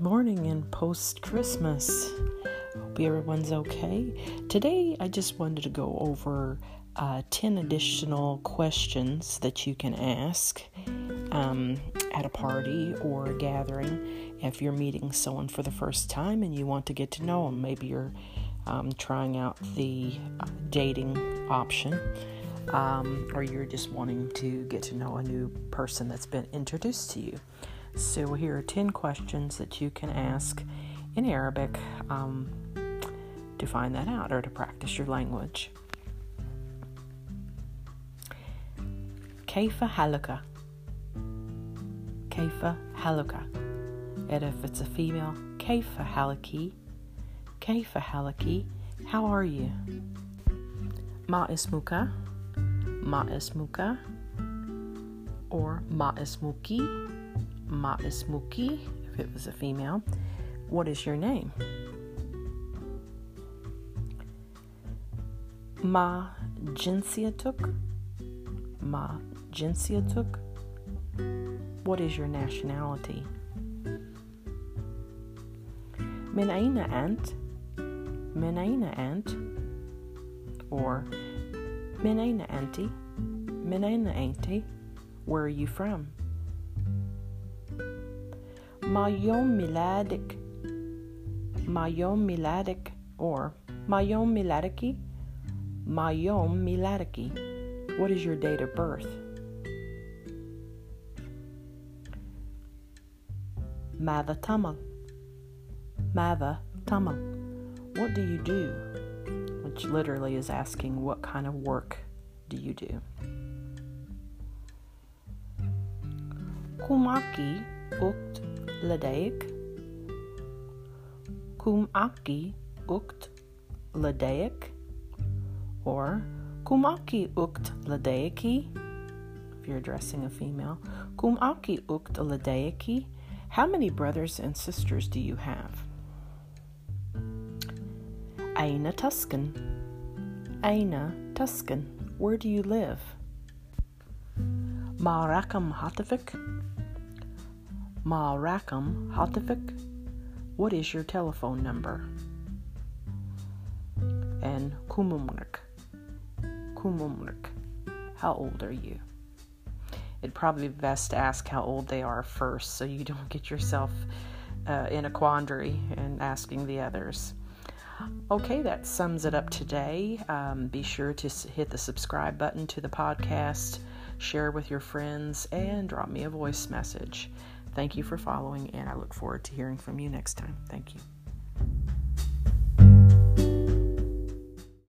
morning and post Christmas. Hope everyone's okay. Today, I just wanted to go over uh, 10 additional questions that you can ask um, at a party or a gathering if you're meeting someone for the first time and you want to get to know them. Maybe you're um, trying out the uh, dating option. Um, or you're just wanting to get to know a new person that's been introduced to you. So, here are 10 questions that you can ask in Arabic um, to find that out or to practice your language. Kaifa haluka. Kaifa haluka. And if it's a female, Kaifa haliki, Kaifa haliki. How are you? Ma ismuka. Ma ismuka. Or ma ismuki. Ma Ismuki, if it was a female. What is your name? Ma Jinsiatuk? Ma Jinsiatuk? What is your nationality? Aina ant? Aina ant? Or aina anti? Aina anti? Where are you from? ما يوم ميلادك ما يوم ميلادك or ما يوم ميلادك ما يوم ميلادك What is your date of birth? ماذا تعمل ماذا تعمل What do you do? Which literally is asking what kind of work do you do? Kumaki booked Ladeik, cum aki uct ledaic, or cum aki uct if you're addressing a female, cum aki uct ledaici, how many brothers and sisters do you have? Aina Tuscan. Aina Tuscan, where do you live? Marakam Hatavik Ma Rakam Hatifik, what is your telephone number? And Kumumrik, Kumumrik, how old are you? It'd probably be best to ask how old they are first so you don't get yourself uh, in a quandary and asking the others. Okay, that sums it up today. Um, be sure to hit the subscribe button to the podcast, share with your friends, and drop me a voice message. Thank you for following, and I look forward to hearing from you next time. Thank you.